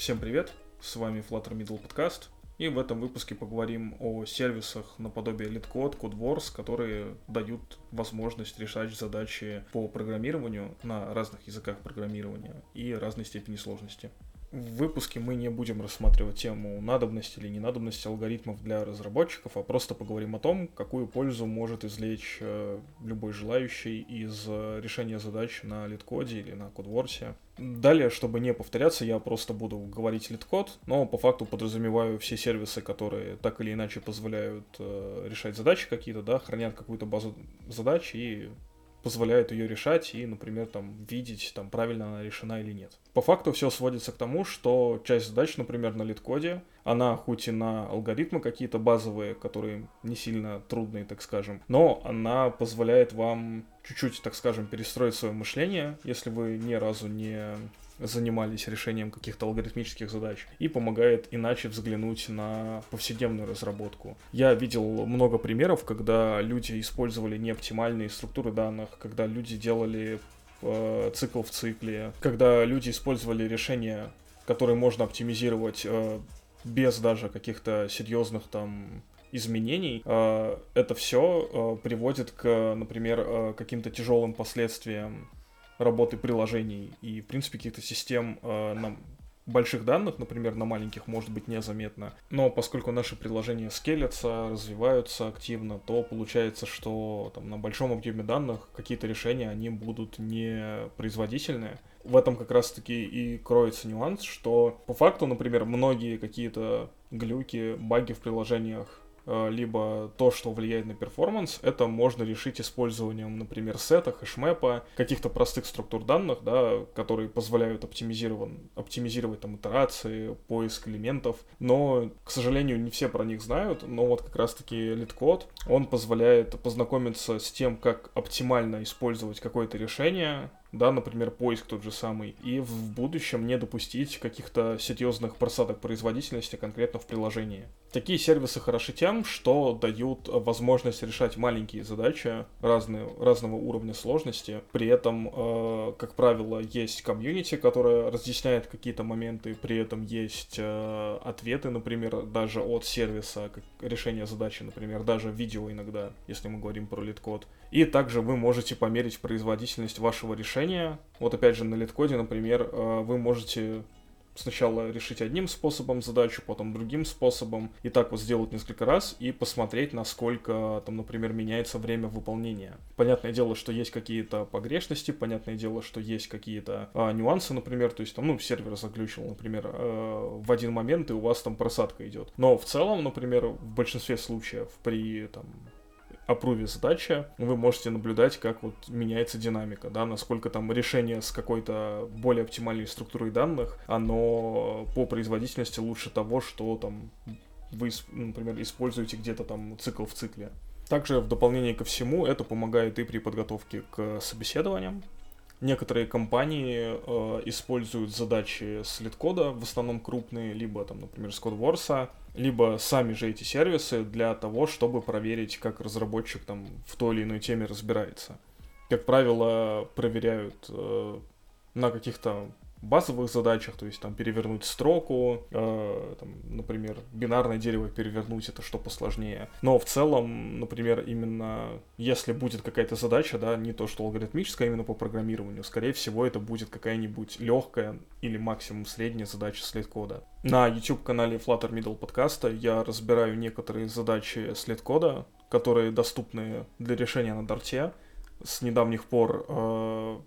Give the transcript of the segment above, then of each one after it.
Всем привет, с вами Flutter Middle Podcast, и в этом выпуске поговорим о сервисах наподобие LeetCode, CodeWars, которые дают возможность решать задачи по программированию на разных языках программирования и разной степени сложности. В выпуске мы не будем рассматривать тему надобности или ненадобности алгоритмов для разработчиков, а просто поговорим о том, какую пользу может извлечь э, любой желающий из э, решения задач на литкоде или на кодворсе. Далее, чтобы не повторяться, я просто буду говорить литкод, но по факту подразумеваю все сервисы, которые так или иначе позволяют э, решать задачи какие-то, да, хранят какую-то базу задач и позволяют ее решать и, например, там, видеть, там, правильно она решена или нет. По факту все сводится к тому, что часть задач, например, на литкоде, она хоть и на алгоритмы какие-то базовые, которые не сильно трудные, так скажем, но она позволяет вам чуть-чуть, так скажем, перестроить свое мышление, если вы ни разу не занимались решением каких-то алгоритмических задач и помогает иначе взглянуть на повседневную разработку. Я видел много примеров, когда люди использовали неоптимальные структуры данных, когда люди делали э, цикл в цикле, когда люди использовали решения, которые можно оптимизировать э, без даже каких-то серьезных там изменений, э, это все э, приводит к, например, э, каким-то тяжелым последствиям работы приложений и, в принципе, каких-то систем э, на больших данных, например, на маленьких, может быть незаметно. Но поскольку наши приложения скелятся, развиваются активно, то получается, что там, на большом объеме данных какие-то решения, они будут не производительные. В этом как раз-таки и кроется нюанс, что по факту, например, многие какие-то глюки, баги в приложениях либо то, что влияет на перформанс, это можно решить использованием, например, сета, хэшмэпа, каких-то простых структур данных, да, которые позволяют оптимизирован, оптимизировать там итерации, поиск элементов, но, к сожалению, не все про них знают, но вот как раз-таки LeetCode, он позволяет познакомиться с тем, как оптимально использовать какое-то решение, да, например, поиск тот же самый, и в будущем не допустить каких-то серьезных просадок производительности конкретно в приложении. Такие сервисы хороши тем, что дают возможность решать маленькие задачи разные, разного уровня сложности. При этом, э, как правило, есть комьюнити, которая разъясняет какие-то моменты, при этом есть э, ответы, например, даже от сервиса, как решение задачи, например, даже видео иногда, если мы говорим про LeetCode. И также вы можете померить производительность вашего решения. Вот опять же на LeetCode, например, э, вы можете сначала решить одним способом задачу, потом другим способом, и так вот сделать несколько раз и посмотреть, насколько там, например, меняется время выполнения. Понятное дело, что есть какие-то погрешности, понятное дело, что есть какие-то а, нюансы, например, то есть там, ну, сервер заглючил, например, э, в один момент, и у вас там просадка идет. Но в целом, например, в большинстве случаев при там апруве задачи, вы можете наблюдать, как вот меняется динамика, да, насколько там решение с какой-то более оптимальной структурой данных, оно по производительности лучше того, что там вы, например, используете где-то там цикл в цикле. Также в дополнение ко всему это помогает и при подготовке к собеседованиям, Некоторые компании э, используют задачи с лид-кода, в основном крупные, либо там, например, с CodeWars, либо сами же эти сервисы для того, чтобы проверить, как разработчик там в той или иной теме разбирается. Как правило, проверяют э, на каких-то базовых задачах, то есть там перевернуть строку, э, там, например, бинарное дерево перевернуть, это что посложнее. Но в целом, например, именно если будет какая-то задача, да, не то что алгоритмическая, а именно по программированию, скорее всего, это будет какая-нибудь легкая или максимум средняя задача след-кода. На YouTube-канале Flutter Middle подкаста я разбираю некоторые задачи след-кода, которые доступны для решения на дарте. С недавних пор э,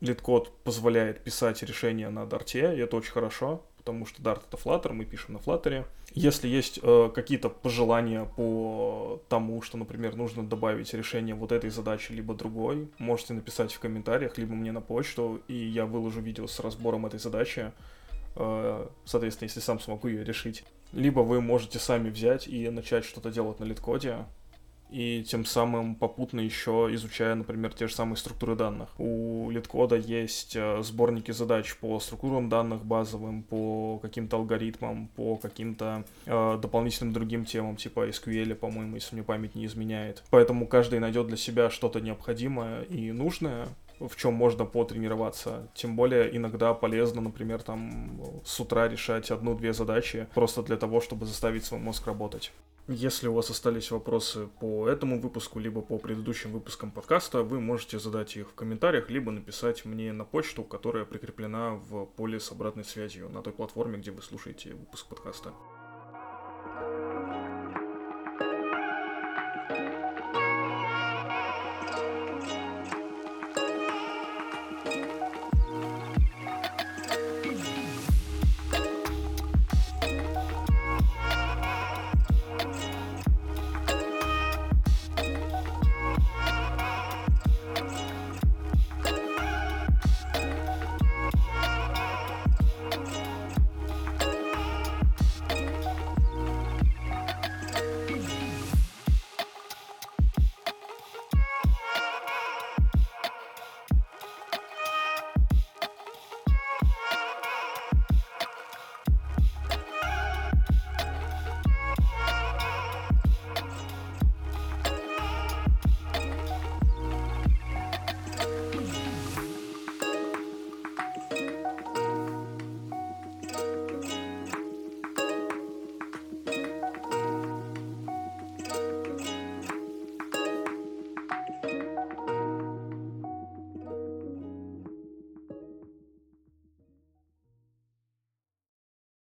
Литкод позволяет писать решения на Дарте, и это очень хорошо, потому что Dart это Flutter, мы пишем на Flutter. Если есть э, какие-то пожелания по тому, что, например, нужно добавить решение вот этой задачи, либо другой, можете написать в комментариях, либо мне на почту, и я выложу видео с разбором этой задачи, э, соответственно, если сам смогу ее решить. Либо вы можете сами взять и начать что-то делать на литкоде, и тем самым попутно еще изучая, например, те же самые структуры данных. У литкода есть э, сборники задач по структурам данных базовым, по каким-то алгоритмам, по каким-то э, дополнительным другим темам, типа SQL, по-моему, если мне память не изменяет. Поэтому каждый найдет для себя что-то необходимое и нужное, в чем можно потренироваться. Тем более иногда полезно, например, там с утра решать одну-две задачи просто для того, чтобы заставить свой мозг работать. Если у вас остались вопросы по этому выпуску, либо по предыдущим выпускам подкаста, вы можете задать их в комментариях, либо написать мне на почту, которая прикреплена в поле с обратной связью на той платформе, где вы слушаете выпуск подкаста.